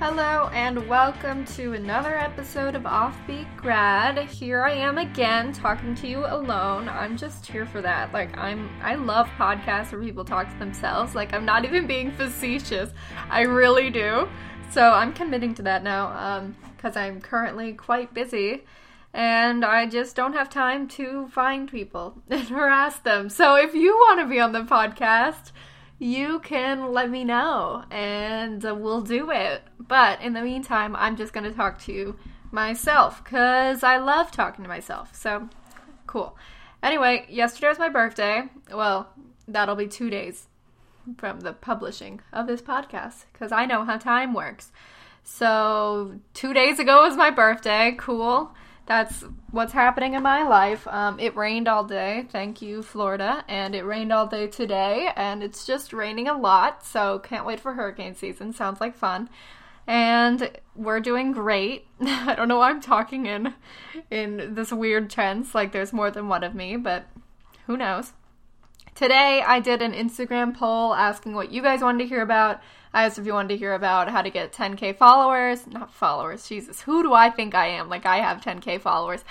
Hello and welcome to another episode of Offbeat Grad. Here I am again talking to you alone. I'm just here for that. Like I'm I love podcasts where people talk to themselves. Like I'm not even being facetious. I really do. So I'm committing to that now um cuz I'm currently quite busy and I just don't have time to find people and harass them. So if you want to be on the podcast, you can let me know and we'll do it. But in the meantime, I'm just going to talk to myself because I love talking to myself. So cool. Anyway, yesterday was my birthday. Well, that'll be two days from the publishing of this podcast because I know how time works. So, two days ago was my birthday. Cool that's what's happening in my life. Um, it rained all day. Thank you, Florida. And it rained all day today. And it's just raining a lot. So can't wait for hurricane season. Sounds like fun. And we're doing great. I don't know why I'm talking in in this weird tense. Like there's more than one of me, but who knows. Today I did an Instagram poll asking what you guys wanted to hear about. I asked if you wanted to hear about how to get 10k followers. Not followers, Jesus. Who do I think I am? Like, I have 10k followers.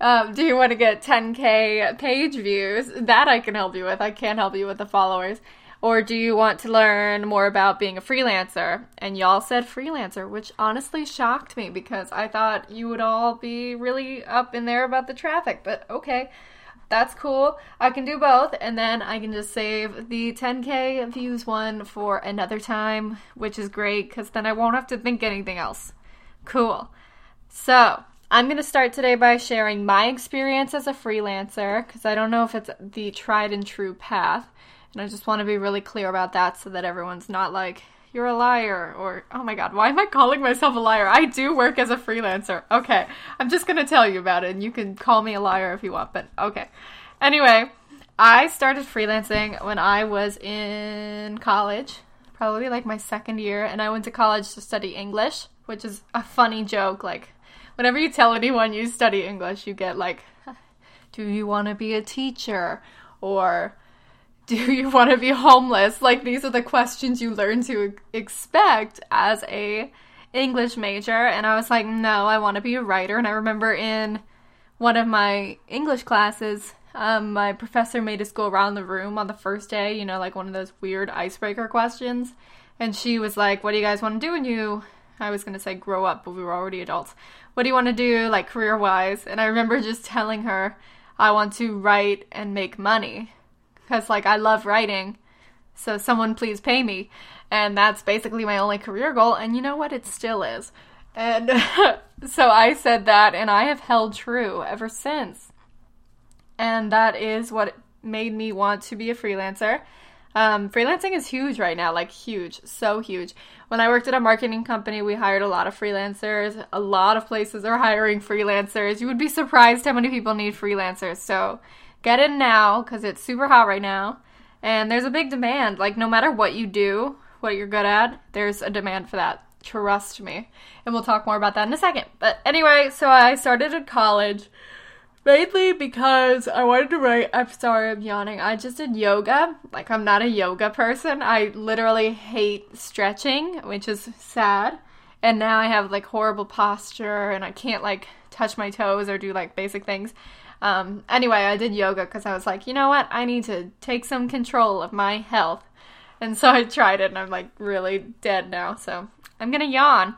Um, do you want to get 10k page views? That I can help you with. I can't help you with the followers. Or do you want to learn more about being a freelancer? And y'all said freelancer, which honestly shocked me because I thought you would all be really up in there about the traffic. But okay, that's cool. I can do both, and then I can just save the 10k views one for another time, which is great because then I won't have to think anything else. Cool. So, I'm going to start today by sharing my experience as a freelancer because I don't know if it's the tried and true path. And I just want to be really clear about that so that everyone's not like, you're a liar or oh my god why am i calling myself a liar? I do work as a freelancer. Okay i'm just gonna tell you about it and you can call me a liar if you want but okay. Anyway i started freelancing when i was in college probably like my second year and i went to college to study english which is a funny joke like whenever you tell anyone you study english you get like do you want to be a teacher? or do you want to be homeless? Like these are the questions you learn to expect as a English major and I was like, "No, I want to be a writer." And I remember in one of my English classes, um, my professor made us go around the room on the first day, you know, like one of those weird icebreaker questions. And she was like, "What do you guys want to do when you I was going to say grow up, but we were already adults. What do you want to do like career-wise?" And I remember just telling her, "I want to write and make money." Because like I love writing. So someone please pay me. And that's basically my only career goal and you know what it still is. And so I said that and I have held true ever since. And that is what made me want to be a freelancer. Um, freelancing is huge right now, like huge, so huge. When I worked at a marketing company, we hired a lot of freelancers. A lot of places are hiring freelancers. You would be surprised how many people need freelancers. So Get in now because it's super hot right now. And there's a big demand. Like, no matter what you do, what you're good at, there's a demand for that. Trust me. And we'll talk more about that in a second. But anyway, so I started at college mainly because I wanted to write. I'm sorry, I'm yawning. I just did yoga. Like, I'm not a yoga person. I literally hate stretching, which is sad. And now I have like horrible posture and I can't like touch my toes or do like basic things. Um, anyway, I did yoga because I was like, you know what? I need to take some control of my health. And so I tried it and I'm like really dead now. So I'm going to yawn.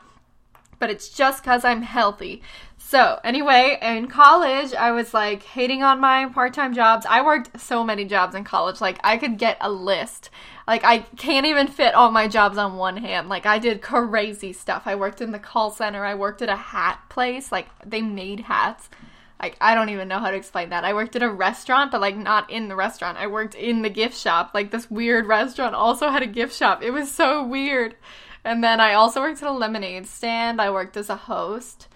But it's just because I'm healthy. So, anyway, in college, I was like hating on my part time jobs. I worked so many jobs in college. Like, I could get a list. Like, I can't even fit all my jobs on one hand. Like, I did crazy stuff. I worked in the call center, I worked at a hat place. Like, they made hats like I don't even know how to explain that. I worked at a restaurant, but like not in the restaurant. I worked in the gift shop. Like this weird restaurant also had a gift shop. It was so weird. And then I also worked at a lemonade stand. I worked as a host.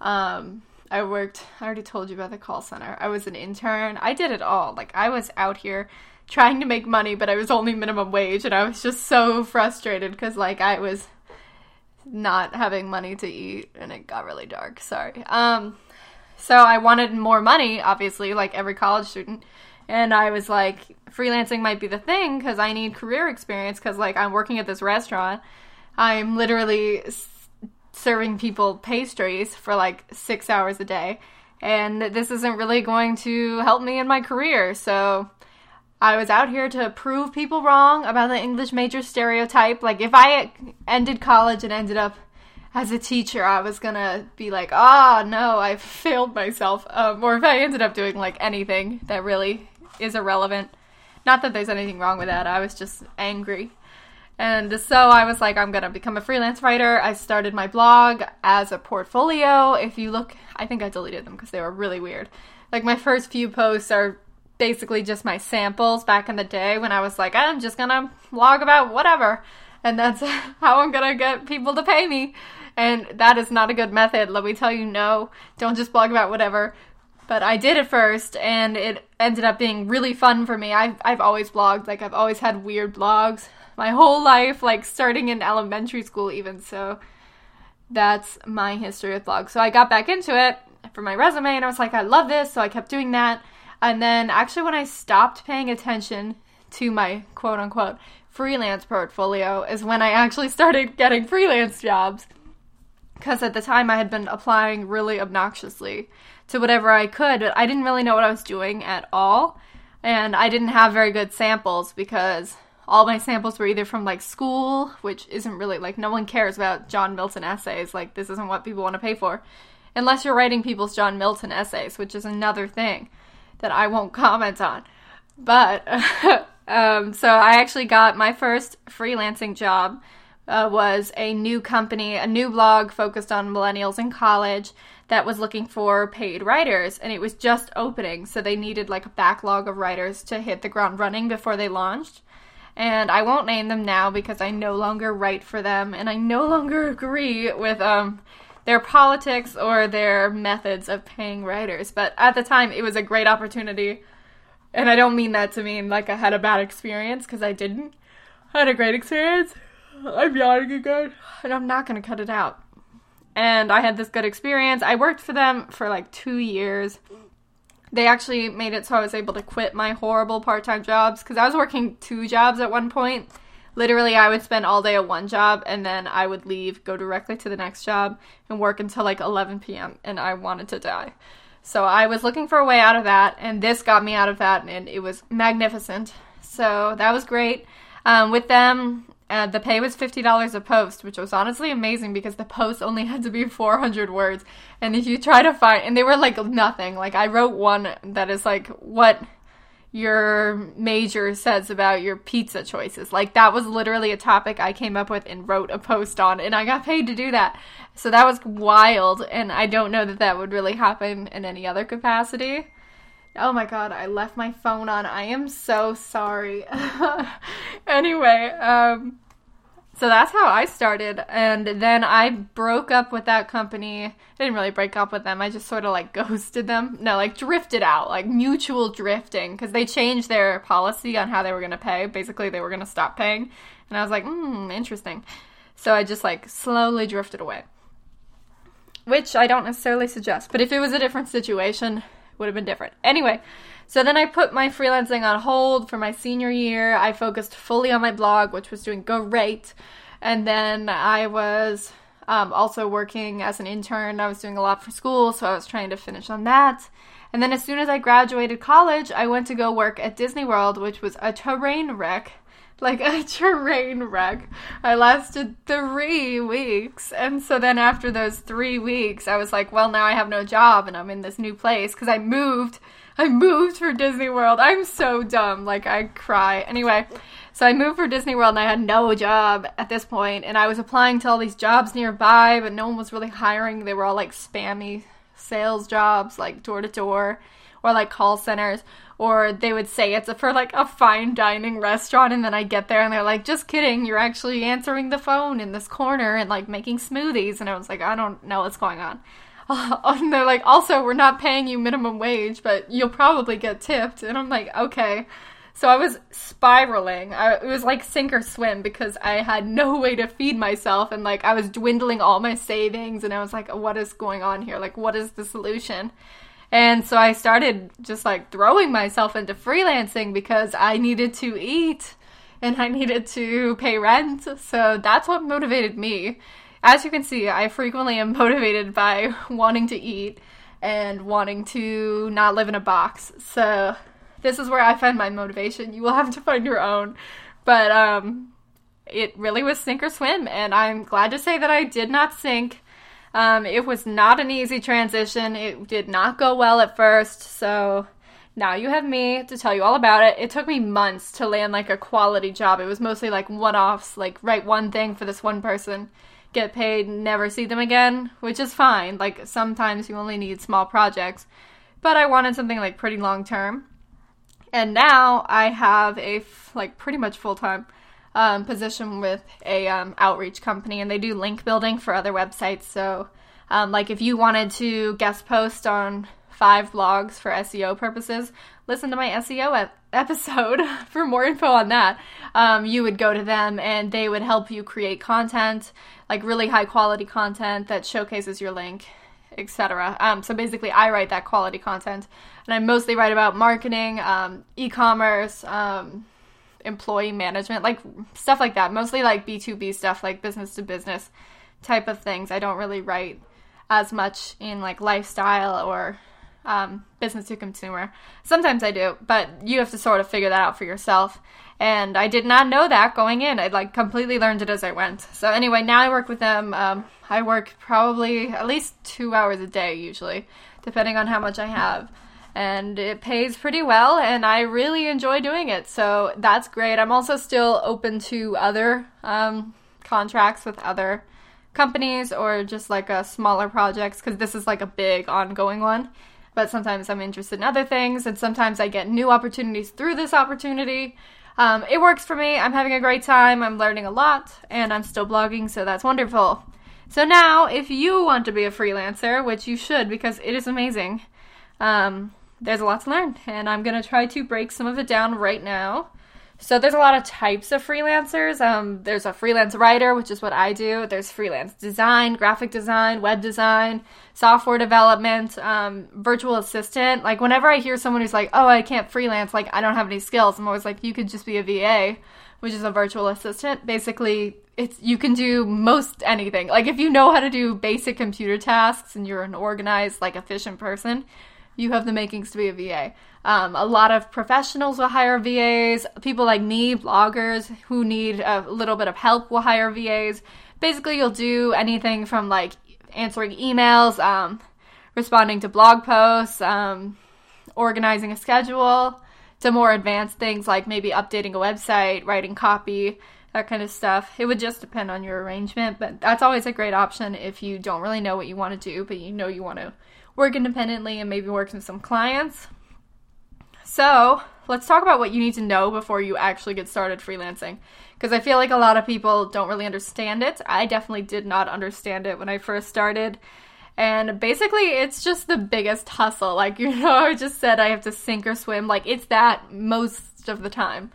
Um, I worked. I already told you about the call center. I was an intern. I did it all. Like I was out here trying to make money, but I was only minimum wage, and I was just so frustrated because like I was not having money to eat, and it got really dark. Sorry. Um, so I wanted more money, obviously, like every college student. And I was like, freelancing might be the thing because I need career experience because, like, I'm working at this restaurant. I'm literally serving people pastries for like six hours a day. And this isn't really going to help me in my career. So I was out here to prove people wrong about the English major stereotype. Like, if I ended college and ended up as a teacher, I was gonna be like, ah, oh, no, I failed myself. Um, or if I ended up doing like anything that really is irrelevant. Not that there's anything wrong with that, I was just angry. And so I was like, I'm gonna become a freelance writer. I started my blog as a portfolio. If you look, I think I deleted them because they were really weird. Like, my first few posts are basically just my samples back in the day when I was like, I'm just gonna blog about whatever. And that's how I'm gonna get people to pay me. And that is not a good method. Let me tell you, no, don't just blog about whatever. But I did it first, and it ended up being really fun for me. I've, I've always blogged, like, I've always had weird blogs my whole life, like, starting in elementary school, even. So that's my history with blogs. So I got back into it for my resume, and I was like, I love this. So I kept doing that. And then, actually, when I stopped paying attention to my quote unquote freelance portfolio, is when I actually started getting freelance jobs because at the time I had been applying really obnoxiously to whatever I could, but I didn't really know what I was doing at all. And I didn't have very good samples because all my samples were either from like school, which isn't really like no one cares about John Milton essays. Like, this isn't what people want to pay for. Unless you're writing people's John Milton essays, which is another thing that I won't comment on. But, um, so I actually got my first freelancing job uh, was a new company, a new blog focused on millennials in college that was looking for paid writers, and it was just opening, so they needed like a backlog of writers to hit the ground running before they launched. And I won't name them now because I no longer write for them, and I no longer agree with um their politics or their methods of paying writers. But at the time, it was a great opportunity. And I don't mean that to mean like I had a bad experience because I didn't. I had a great experience. I'm yawning again, and I'm not gonna cut it out. And I had this good experience. I worked for them for like two years. They actually made it so I was able to quit my horrible part time jobs because I was working two jobs at one point. Literally, I would spend all day at one job and then I would leave, go directly to the next job, and work until like 11 p.m. And I wanted to die. So I was looking for a way out of that, and this got me out of that, and it was magnificent. So that was great. Um, with them, uh, the pay was $50 a post, which was honestly amazing because the post only had to be 400 words. And if you try to find, and they were like nothing. Like I wrote one that is like what your major says about your pizza choices. Like that was literally a topic I came up with and wrote a post on, and I got paid to do that. So that was wild, and I don't know that that would really happen in any other capacity. Oh my god, I left my phone on. I am so sorry. anyway, um so that's how I started. And then I broke up with that company. I didn't really break up with them. I just sort of like ghosted them. No, like drifted out, like mutual drifting, because they changed their policy on how they were going to pay. Basically, they were going to stop paying. And I was like, hmm, interesting. So I just like slowly drifted away. Which I don't necessarily suggest. But if it was a different situation, it would have been different. Anyway, so then I put my freelancing on hold for my senior year. I focused fully on my blog, which was doing great. And then I was um, also working as an intern. I was doing a lot for school, so I was trying to finish on that. And then as soon as I graduated college, I went to go work at Disney World, which was a terrain wreck. Like a train wreck. I lasted three weeks. And so then after those three weeks, I was like, well, now I have no job and I'm in this new place because I moved I moved for Disney World. I'm so dumb. Like, I cry. Anyway, so I moved for Disney World and I had no job at this point, and I was applying to all these jobs nearby, but no one was really hiring. They were all like spammy sales jobs, like door to door, or like call centers, or they would say it's for like a fine dining restaurant, and then I get there and they're like, just kidding, you're actually answering the phone in this corner and like making smoothies. And I was like, I don't know what's going on. and they're like, also, we're not paying you minimum wage, but you'll probably get tipped. And I'm like, okay. So I was spiraling. I, it was like sink or swim because I had no way to feed myself. And like, I was dwindling all my savings. And I was like, what is going on here? Like, what is the solution? And so I started just like throwing myself into freelancing because I needed to eat and I needed to pay rent. So that's what motivated me as you can see, I frequently am motivated by wanting to eat and wanting to not live in a box. So this is where I find my motivation. You will have to find your own. But um it really was sink or swim and I'm glad to say that I did not sink. Um, it was not an easy transition. It did not go well at first, so now you have me to tell you all about it. It took me months to land like a quality job. It was mostly like one offs, like write one thing for this one person, get paid, never see them again, which is fine. Like sometimes you only need small projects. But I wanted something like pretty long term. And now I have a f- like pretty much full time um, position with a um, outreach company, and they do link building for other websites. So, um, like if you wanted to guest post on five blogs for SEO purposes, listen to my SEO ep- episode for more info on that. Um, you would go to them and they would help you create content, like really high quality content that showcases your link, etc. Um, so basically, I write that quality content, and I mostly write about marketing, um, e commerce, um, employee management, like stuff like that. Mostly like B2B stuff, like business to business type of things. I don't really write as much in like lifestyle or um, business to consumer. Sometimes I do, but you have to sort of figure that out for yourself. And I did not know that going in. I like completely learned it as I went. So anyway, now I work with them. Um, I work probably at least two hours a day usually, depending on how much I have. And it pays pretty well, and I really enjoy doing it. So that's great. I'm also still open to other um, contracts with other companies or just like a smaller projects because this is like a big ongoing one but sometimes I'm interested in other things, and sometimes I get new opportunities through this opportunity. Um, it works for me. I'm having a great time. I'm learning a lot, and I'm still blogging, so that's wonderful. So now, if you want to be a freelancer, which you should because it is amazing, um, there's a lot to learn, and I'm going to try to break some of it down right now. So there's a lot of types of freelancers. Um, there's a freelance writer, which is what I do. There's freelance design, graphic design, web design, software development, um, virtual assistant. Like whenever I hear someone who's like, "Oh, I can't freelance," like I don't have any skills, I'm always like, "You could just be a VA." Which is a virtual assistant. Basically, it's you can do most anything. Like if you know how to do basic computer tasks and you're an organized, like efficient person, you have the makings to be a VA. Um, a lot of professionals will hire VAs. People like me, bloggers who need a little bit of help, will hire VAs. Basically, you'll do anything from like answering emails, um, responding to blog posts, um, organizing a schedule, to more advanced things like maybe updating a website, writing copy, that kind of stuff. It would just depend on your arrangement, but that's always a great option if you don't really know what you want to do, but you know you want to work independently and maybe work with some clients. So, let's talk about what you need to know before you actually get started freelancing. Because I feel like a lot of people don't really understand it. I definitely did not understand it when I first started. And basically, it's just the biggest hustle. Like, you know, I just said I have to sink or swim. Like, it's that most of the time.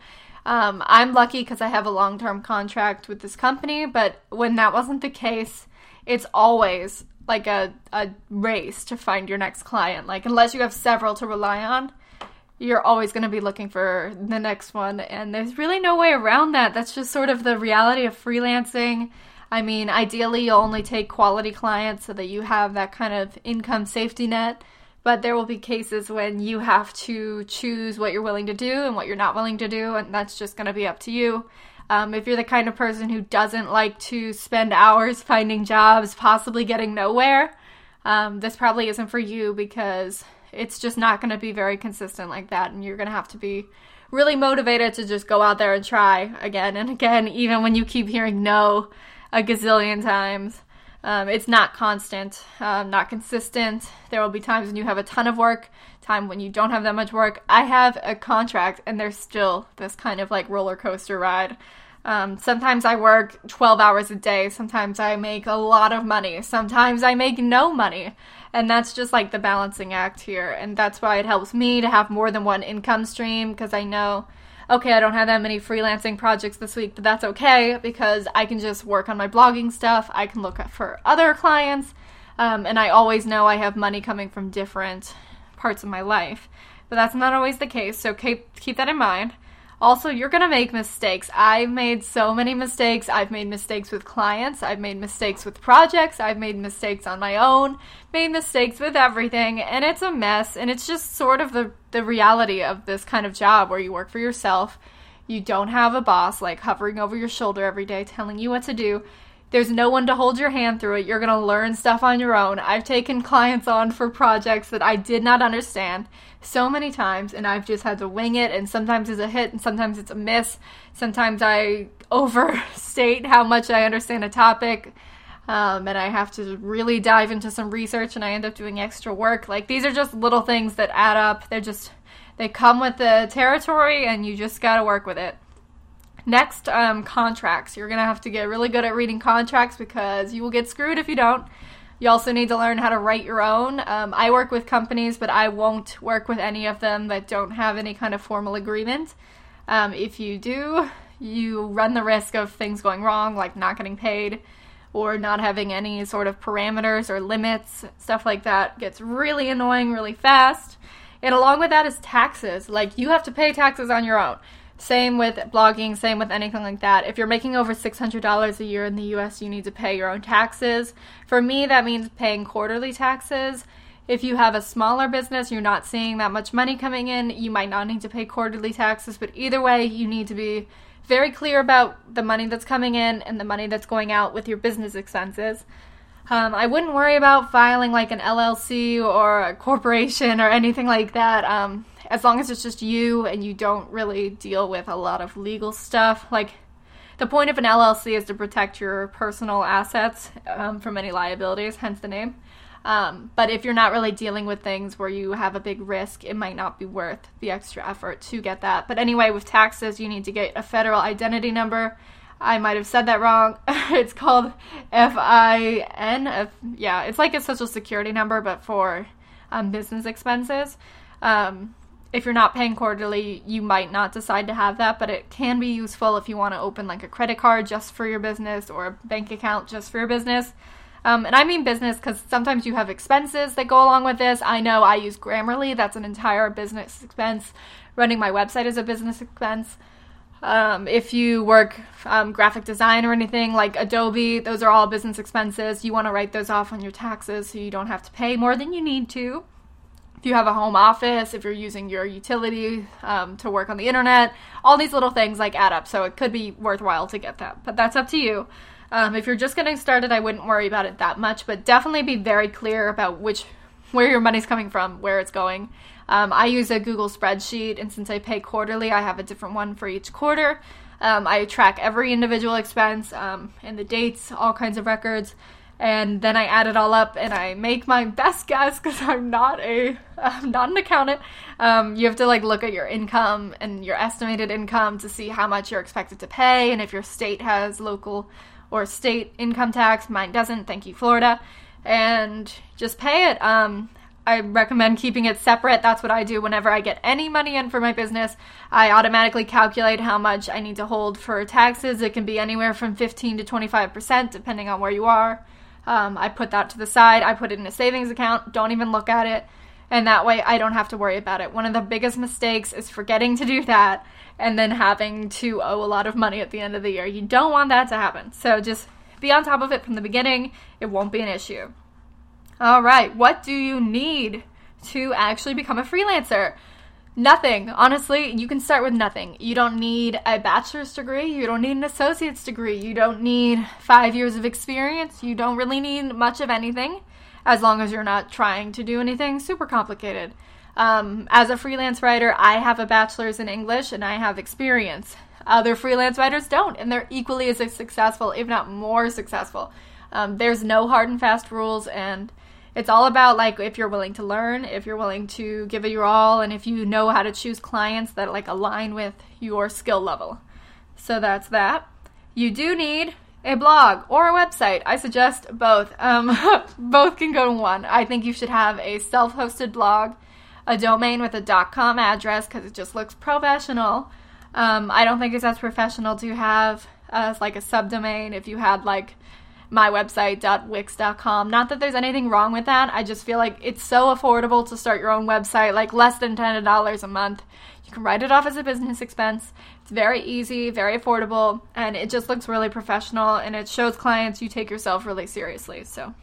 Um, I'm lucky because I have a long term contract with this company, but when that wasn't the case, it's always like a, a race to find your next client. Like, unless you have several to rely on, you're always going to be looking for the next one. And there's really no way around that. That's just sort of the reality of freelancing. I mean, ideally, you'll only take quality clients so that you have that kind of income safety net. But there will be cases when you have to choose what you're willing to do and what you're not willing to do, and that's just going to be up to you. Um, if you're the kind of person who doesn't like to spend hours finding jobs, possibly getting nowhere, um, this probably isn't for you because it's just not going to be very consistent like that, and you're going to have to be really motivated to just go out there and try again and again, even when you keep hearing no a gazillion times. Um, it's not constant, um, not consistent. There will be times when you have a ton of work, time when you don't have that much work. I have a contract, and there's still this kind of like roller coaster ride. Um, sometimes I work 12 hours a day. Sometimes I make a lot of money. Sometimes I make no money. And that's just like the balancing act here. And that's why it helps me to have more than one income stream because I know, okay, I don't have that many freelancing projects this week, but that's okay because I can just work on my blogging stuff. I can look for other clients. Um, and I always know I have money coming from different parts of my life. But that's not always the case, so keep, keep that in mind. Also, you're going to make mistakes. I've made so many mistakes. I've made mistakes with clients. I've made mistakes with projects. I've made mistakes on my own. Made mistakes with everything. And it's a mess. And it's just sort of the, the reality of this kind of job where you work for yourself. You don't have a boss like hovering over your shoulder every day telling you what to do. There's no one to hold your hand through it. You're going to learn stuff on your own. I've taken clients on for projects that I did not understand so many times, and I've just had to wing it. And sometimes it's a hit, and sometimes it's a miss. Sometimes I overstate how much I understand a topic. Um, and I have to really dive into some research, and I end up doing extra work. Like, these are just little things that add up. They're just, they come with the territory, and you just got to work with it. Next, um, contracts. You're going to have to get really good at reading contracts because you will get screwed if you don't. You also need to learn how to write your own. Um, I work with companies, but I won't work with any of them that don't have any kind of formal agreement. Um, if you do, you run the risk of things going wrong, like not getting paid or not having any sort of parameters or limits. Stuff like that gets really annoying really fast. And along with that is taxes. Like, you have to pay taxes on your own. Same with blogging, same with anything like that. If you're making over $600 a year in the US, you need to pay your own taxes. For me, that means paying quarterly taxes. If you have a smaller business, you're not seeing that much money coming in, you might not need to pay quarterly taxes, but either way, you need to be very clear about the money that's coming in and the money that's going out with your business expenses. Um, I wouldn't worry about filing like an LLC or a corporation or anything like that. Um, as long as it's just you and you don't really deal with a lot of legal stuff. Like, the point of an LLC is to protect your personal assets um, from any liabilities, hence the name. Um, but if you're not really dealing with things where you have a big risk, it might not be worth the extra effort to get that. But anyway, with taxes, you need to get a federal identity number. I might have said that wrong. it's called FIN. yeah, it's like a social security number, but for um, business expenses. Um, if you're not paying quarterly, you might not decide to have that, but it can be useful if you want to open like a credit card just for your business or a bank account just for your business. Um, and I mean business because sometimes you have expenses that go along with this. I know I use Grammarly, that's an entire business expense. Running my website is a business expense. Um, if you work um, graphic design or anything like Adobe, those are all business expenses. You want to write those off on your taxes so you don't have to pay more than you need to if you have a home office, if you're using your utility um, to work on the internet, all these little things like add up. So it could be worthwhile to get that, but that's up to you. Um, if you're just getting started, I wouldn't worry about it that much, but definitely be very clear about which where your money's coming from, where it's going. Um, I use a Google spreadsheet, and since I pay quarterly, I have a different one for each quarter. Um, I track every individual expense um, and the dates, all kinds of records and then I add it all up and I make my best guess because I'm not a I'm not an accountant. Um, you have to like look at your income and your estimated income to see how much you're expected to pay, and if your state has local or state income tax. Mine doesn't. Thank you, Florida. And just pay it. Um, I recommend keeping it separate. That's what I do whenever I get any money in for my business. I automatically calculate how much I need to hold for taxes. It can be anywhere from 15 to 25%, depending on where you are. Um, I put that to the side. I put it in a savings account. Don't even look at it. And that way I don't have to worry about it. One of the biggest mistakes is forgetting to do that and then having to owe a lot of money at the end of the year. You don't want that to happen. So just be on top of it from the beginning. It won't be an issue. All right, what do you need to actually become a freelancer? Nothing. Honestly, you can start with nothing. You don't need a bachelor's degree. You don't need an associate's degree. You don't need five years of experience. You don't really need much of anything as long as you're not trying to do anything super complicated. Um, as a freelance writer, I have a bachelor's in English and I have experience. Other freelance writers don't, and they're equally as successful, if not more successful. Um, there's no hard and fast rules, and it's all about like if you're willing to learn, if you're willing to give it your all, and if you know how to choose clients that like align with your skill level. So that's that. You do need a blog or a website. I suggest both. Um, both can go in one. I think you should have a self-hosted blog, a domain with a .com address because it just looks professional. Um, I don't think it's as professional to have as like a subdomain if you had like my website.wix.com. Not that there's anything wrong with that. I just feel like it's so affordable to start your own website, like less than $10 a month. You can write it off as a business expense. It's very easy, very affordable, and it just looks really professional and it shows clients you take yourself really seriously. So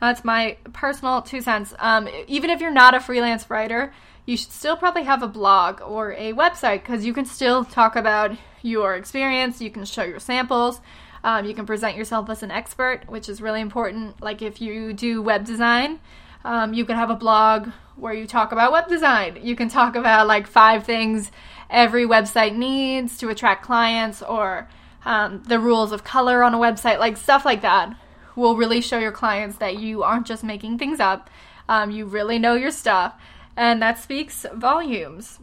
that's my personal two cents. Um, even if you're not a freelance writer, you should still probably have a blog or a website because you can still talk about your experience. You can show your samples. Um, you can present yourself as an expert, which is really important. Like if you do web design, um, you can have a blog where you talk about web design. You can talk about like five things every website needs to attract clients or um, the rules of color on a website, like stuff like that will really show your clients that you aren't just making things up. Um, you really know your stuff, and that speaks volumes.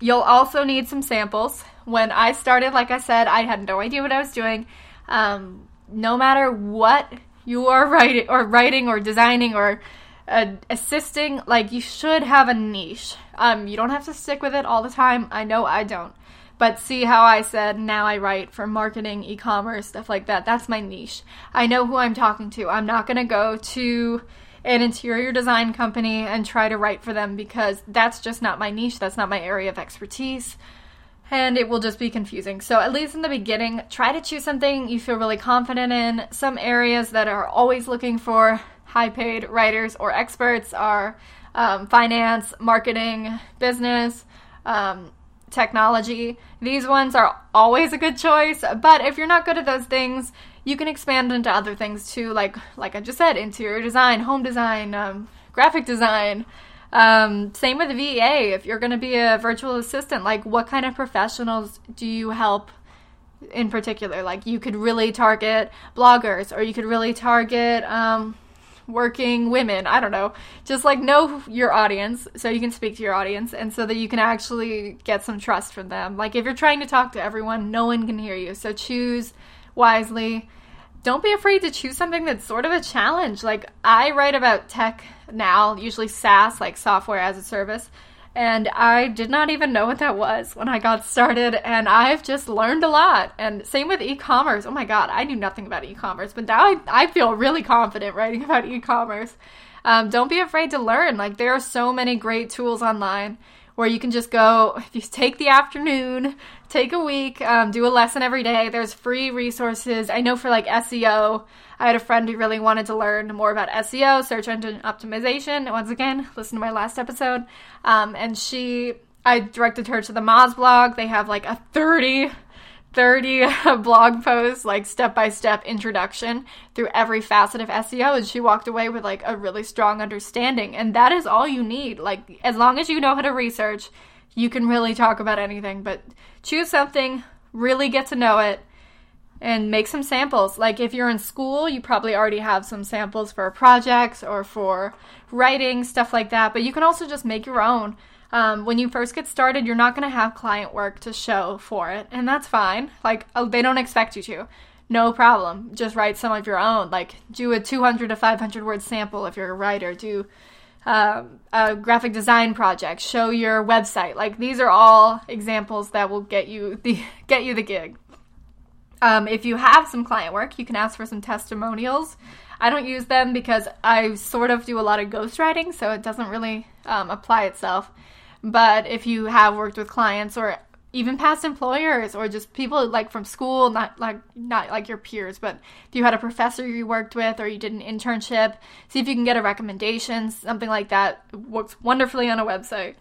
You'll also need some samples. When I started, like I said, I had no idea what I was doing. Um, no matter what you are writing or writing or designing or uh, assisting, like you should have a niche. Um, you don't have to stick with it all the time. I know I don't. But see how I said now I write for marketing, e commerce, stuff like that. That's my niche. I know who I'm talking to. I'm not going to go to an interior design company and try to write for them because that's just not my niche. That's not my area of expertise. And it will just be confusing. So, at least in the beginning, try to choose something you feel really confident in. Some areas that are always looking for high paid writers or experts are um, finance, marketing, business, um, technology. These ones are always a good choice, but if you're not good at those things, you can expand into other things too, like like I just said, interior design, home design, um, graphic design. Um, same with VA. If you're going to be a virtual assistant, like what kind of professionals do you help in particular? Like you could really target bloggers, or you could really target um, working women. I don't know. Just like know your audience so you can speak to your audience and so that you can actually get some trust from them. Like if you're trying to talk to everyone, no one can hear you. So choose wisely. Don't be afraid to choose something that's sort of a challenge. Like I write about tech now, usually SaaS, like software as a service and I did not even know what that was when I got started, and I've just learned a lot. And same with e commerce. Oh my god, I knew nothing about e commerce, but now I, I feel really confident writing about e commerce. Um, don't be afraid to learn. Like, there are so many great tools online where you can just go, if you take the afternoon, take a week, um, do a lesson every day. There's free resources. I know for like SEO, I had a friend who really wanted to learn more about SEO, search engine optimization. Once again, listen to my last episode. Um, and she, I directed her to the Moz blog. They have like a 30 30 blog posts, like step by step introduction through every facet of SEO. And she walked away with like a really strong understanding. And that is all you need. Like, as long as you know how to research, you can really talk about anything. But choose something, really get to know it, and make some samples. Like, if you're in school, you probably already have some samples for projects or for writing, stuff like that. But you can also just make your own. Um, when you first get started, you're not going to have client work to show for it, and that's fine. Like, oh, they don't expect you to. No problem. Just write some of your own. Like, do a 200 to 500 word sample if you're a writer. Do um, a graphic design project. Show your website. Like, these are all examples that will get you the get you the gig. Um, if you have some client work, you can ask for some testimonials. I don't use them because I sort of do a lot of ghostwriting, so it doesn't really um, apply itself. But if you have worked with clients or even past employers or just people like from school, not like not like your peers, but if you had a professor you worked with or you did an internship, see if you can get a recommendation, something like that works wonderfully on a website.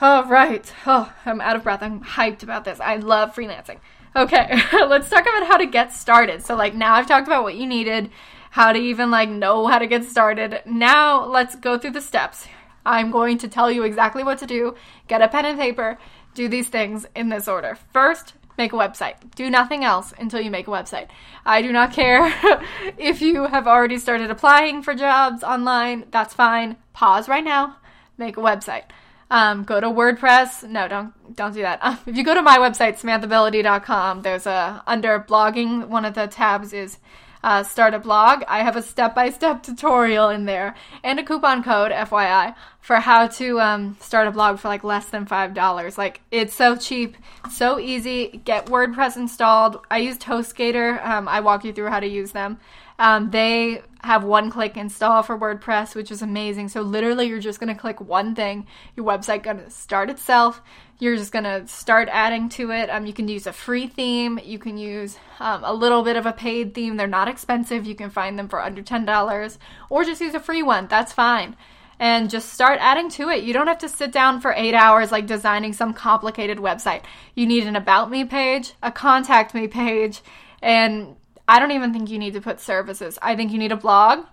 All right. Oh, I'm out of breath. I'm hyped about this. I love freelancing. Okay, let's talk about how to get started. So like now I've talked about what you needed, how to even like know how to get started. Now let's go through the steps. I'm going to tell you exactly what to do. Get a pen and paper. Do these things in this order. First, make a website. Do nothing else until you make a website. I do not care if you have already started applying for jobs online. That's fine. Pause right now. Make a website. Um, go to WordPress. No, don't don't do that. Um, if you go to my website, samanthability.com, there's a under blogging. One of the tabs is uh, start a blog, I have a step by step tutorial in there and a coupon code, FYI, for how to um, start a blog for like less than $5. Like, it's so cheap, so easy. Get WordPress installed. I used HostGator. Um, I walk you through how to use them. Um, they have one click install for WordPress, which is amazing. So literally, you're just going to click one thing. Your website going to start itself. You're just going to start adding to it. Um, you can use a free theme. You can use um, a little bit of a paid theme. They're not expensive. You can find them for under $10 or just use a free one. That's fine. And just start adding to it. You don't have to sit down for eight hours like designing some complicated website. You need an About Me page, a Contact Me page, and I don't even think you need to put services. I think you need a blog.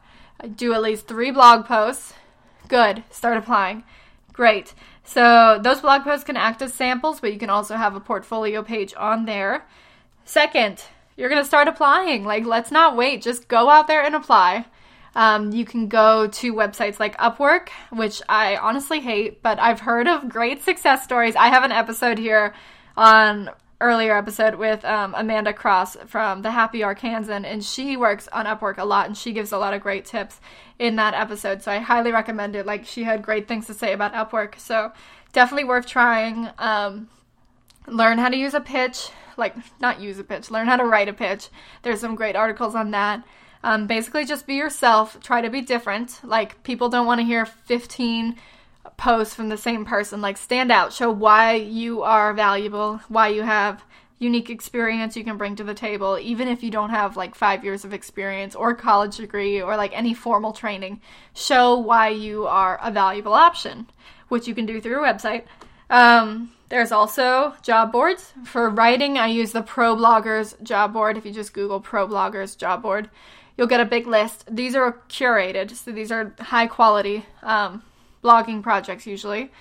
Do at least three blog posts. Good. Start applying. Great. So those blog posts can act as samples, but you can also have a portfolio page on there. Second, you're going to start applying. Like, let's not wait. Just go out there and apply. Um, you can go to websites like Upwork, which I honestly hate, but I've heard of great success stories. I have an episode here on earlier episode with um, Amanda Cross from the Happy Arkansan, and she works on Upwork a lot, and she gives a lot of great tips in that episode. So I highly recommend it. Like she had great things to say about Upwork, so definitely worth trying. Um, learn how to use a pitch, like not use a pitch, learn how to write a pitch. There's some great articles on that. Um, basically, just be yourself. Try to be different. Like people don't want to hear 15 posts from the same person. Like stand out, show why you are valuable, why you have unique experience you can bring to the table, even if you don't have like five years of experience or college degree or like any formal training. Show why you are a valuable option, which you can do through a website. Um, there's also job boards. For writing, I use the Pro Bloggers job board. If you just Google Pro Bloggers job board, you'll get a big list. These are curated, so these are high quality. Um, blogging projects usually,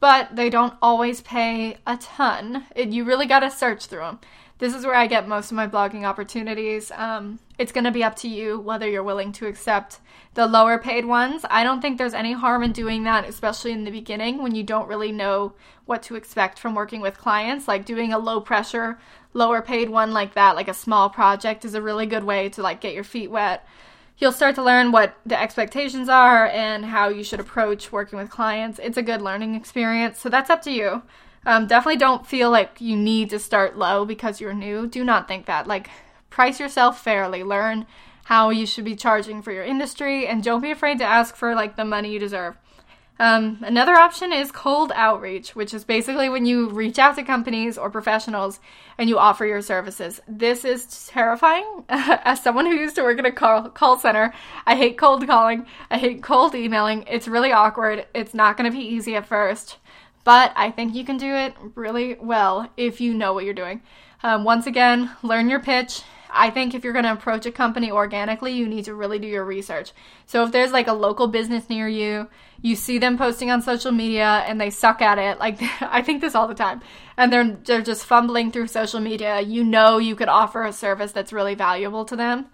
but they don't always pay a ton. It, you really got to search through them. This is where I get most of my blogging opportunities. Um, it's going to be up to you whether you're willing to accept the lower paid ones. I don't think there's any harm in doing that, especially in the beginning when you don't really know what to expect from working with clients. Like doing a low pressure, lower paid one like that, like a small project, is a really good way to like get your feet wet you'll start to learn what the expectations are and how you should approach working with clients. It's a good learning experience, so that's up to you. Um, definitely don't feel like you need to start low because you're new. Do not think that. Like, price yourself fairly. Learn how you should be charging for your industry, and don't be afraid to ask for like the money you deserve. Um, another option is cold outreach, which is basically when you reach out to companies or professionals and you offer your services. This is terrifying. As someone who used to work in a call, call center, I hate cold calling, I hate cold emailing. It's really awkward. It's not going to be easy at first, but I think you can do it really well if you know what you're doing. Um, once again, learn your pitch I think if you're going to approach a company organically, you need to really do your research. So if there's like a local business near you, you see them posting on social media and they suck at it, like I think this all the time, and they're they're just fumbling through social media, you know you could offer a service that's really valuable to them.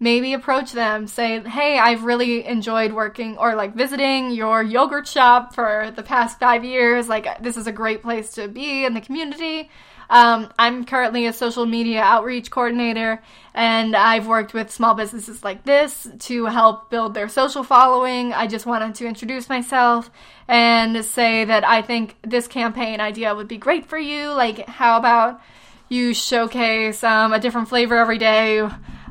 Maybe approach them, say, "Hey, I've really enjoyed working or like visiting your yogurt shop for the past 5 years. Like this is a great place to be in the community." Um, I'm currently a social media outreach coordinator, and I've worked with small businesses like this to help build their social following. I just wanted to introduce myself and say that I think this campaign idea would be great for you. Like, how about you showcase um, a different flavor every day?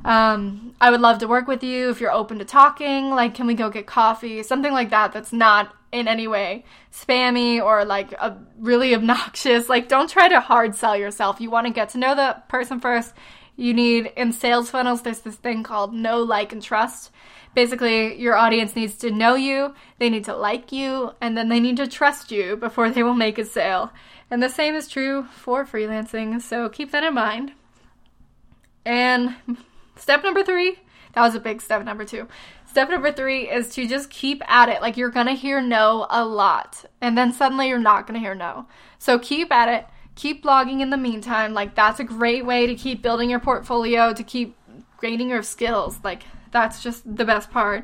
Um, I would love to work with you if you're open to talking. Like, can we go get coffee? Something like that that's not in any way spammy or like a really obnoxious. Like, don't try to hard sell yourself. You want to get to know the person first. You need, in sales funnels, there's this thing called know, like, and trust. Basically, your audience needs to know you, they need to like you, and then they need to trust you before they will make a sale. And the same is true for freelancing, so keep that in mind. And step number three, that was a big step number two. Step number three is to just keep at it. Like you're gonna hear no a lot, and then suddenly you're not gonna hear no. So keep at it. Keep blogging in the meantime. Like that's a great way to keep building your portfolio, to keep grading your skills. Like that's just the best part.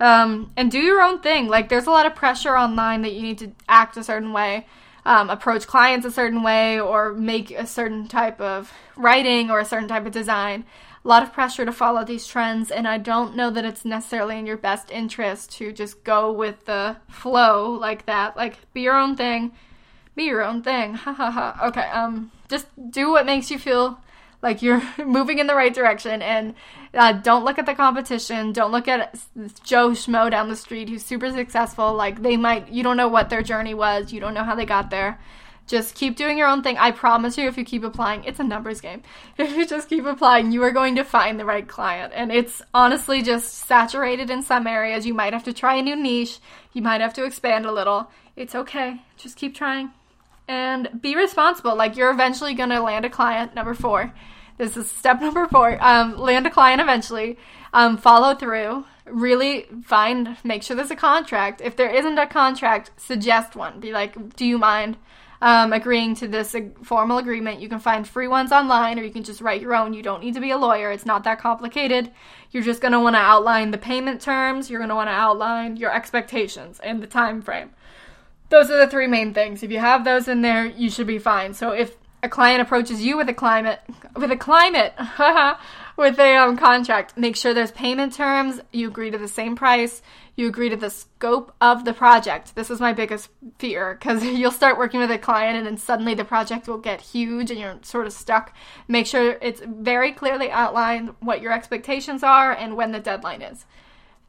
Um, and do your own thing. Like there's a lot of pressure online that you need to act a certain way. Um, approach clients a certain way or make a certain type of writing or a certain type of design a lot of pressure to follow these trends, and I don't know that it's necessarily in your best interest to just go with the flow like that. Like, be your own thing, be your own thing. Ha ha ha. Okay, um, just do what makes you feel Like you're moving in the right direction and uh, don't look at the competition. Don't look at Joe Schmo down the street who's super successful. Like they might, you don't know what their journey was. You don't know how they got there. Just keep doing your own thing. I promise you, if you keep applying, it's a numbers game. If you just keep applying, you are going to find the right client. And it's honestly just saturated in some areas. You might have to try a new niche. You might have to expand a little. It's okay. Just keep trying and be responsible. Like you're eventually going to land a client. Number four. This is step number four. Um, land a client eventually. Um, follow through. Really find, make sure there's a contract. If there isn't a contract, suggest one. Be like, do you mind um, agreeing to this formal agreement? You can find free ones online or you can just write your own. You don't need to be a lawyer. It's not that complicated. You're just going to want to outline the payment terms. You're going to want to outline your expectations and the time frame those are the three main things. If you have those in there, you should be fine. So if a client approaches you with a climate with a climate with a um, contract, make sure there's payment terms. You agree to the same price. You agree to the scope of the project. This is my biggest fear because you'll start working with a client and then suddenly the project will get huge and you're sort of stuck. Make sure it's very clearly outlined what your expectations are and when the deadline is.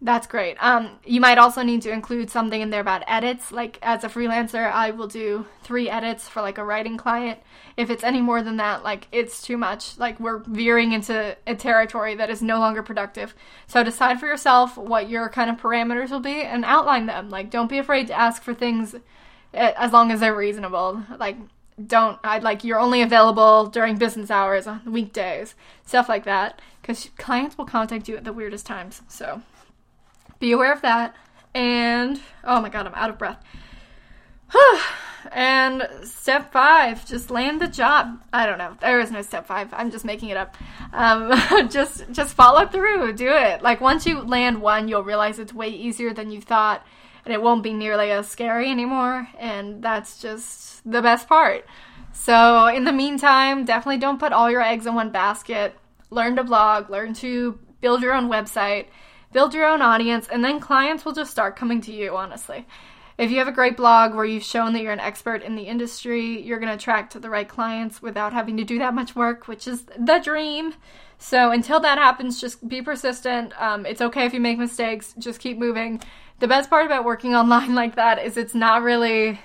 That's great. Um, you might also need to include something in there about edits. Like as a freelancer, I will do three edits for like a writing client. If it's any more than that, like it's too much. Like we're veering into a territory that is no longer productive. So decide for yourself what your kind of parameters will be and outline them. Like don't be afraid to ask for things eh, as long as they're reasonable. Like don't I'd like you're only available during business hours on weekdays, stuff like that. Because clients will contact you at the weirdest times. So be aware of that. And oh my god, I'm out of breath. and step five, just land the job. I don't know. There is no step five. I'm just making it up. Um, just just follow through. Do it. Like once you land one, you'll realize it's way easier than you thought, and it won't be nearly as scary anymore. And that's just the best part. So in the meantime, definitely don't put all your eggs in one basket. Learn to blog. Learn to build your own website build your own audience, and then clients will just start coming to you, honestly. If you have a great blog where you've shown that you're an expert in the industry, you're going to attract the right clients without having to do that much work, which is the dream. So until that happens, just be persistent. Um, it's okay if you make mistakes, just keep moving. The best part about working online like that is it's not really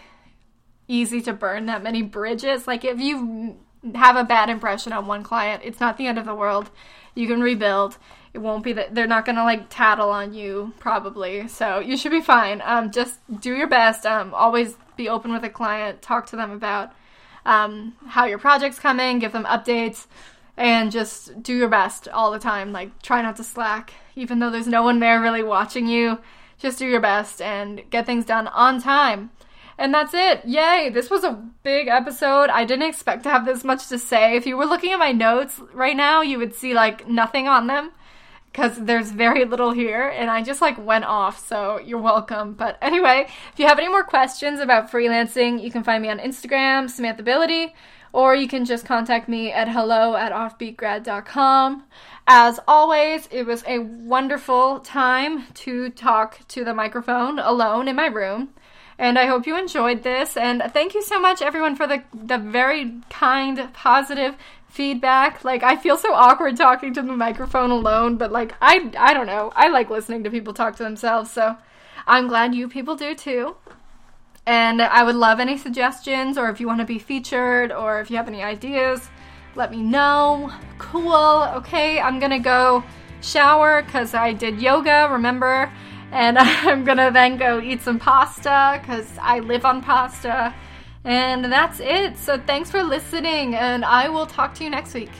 easy to burn that many bridges. Like if you have a bad impression on one client, it's not the end of the world. You can rebuild it won't be that they're not gonna like tattle on you probably so you should be fine. Um, just do your best. Um, always be open with a client. Talk to them about um, how your project's coming. Give them updates. And just do your best all the time. Like try not to slack. Even though there's no one there really watching you just do your best and get things done on time. And that's it. Yay! This was a big episode. I didn't expect to have this much to say. If you were looking at my notes right now, you would see like nothing on them because there's very little here and I just like went off, so you're welcome. But anyway, if you have any more questions about freelancing, you can find me on Instagram, Samanthability, or you can just contact me at hello at offbeatgrad.com. As always, it was a wonderful time to talk to the microphone alone in my room. And I hope you enjoyed this. And thank you so much, everyone, for the, the very kind, positive feedback. Like I feel so awkward talking to the microphone alone, but like I I don't know. I like listening to people talk to themselves, so I'm glad you people do too. And I would love any suggestions or if you want to be featured or if you have any ideas, let me know. Cool. Okay, I'm going to go shower cuz I did yoga, remember? And I'm going to then go eat some pasta cuz I live on pasta. And that's it. So thanks for listening, and I will talk to you next week.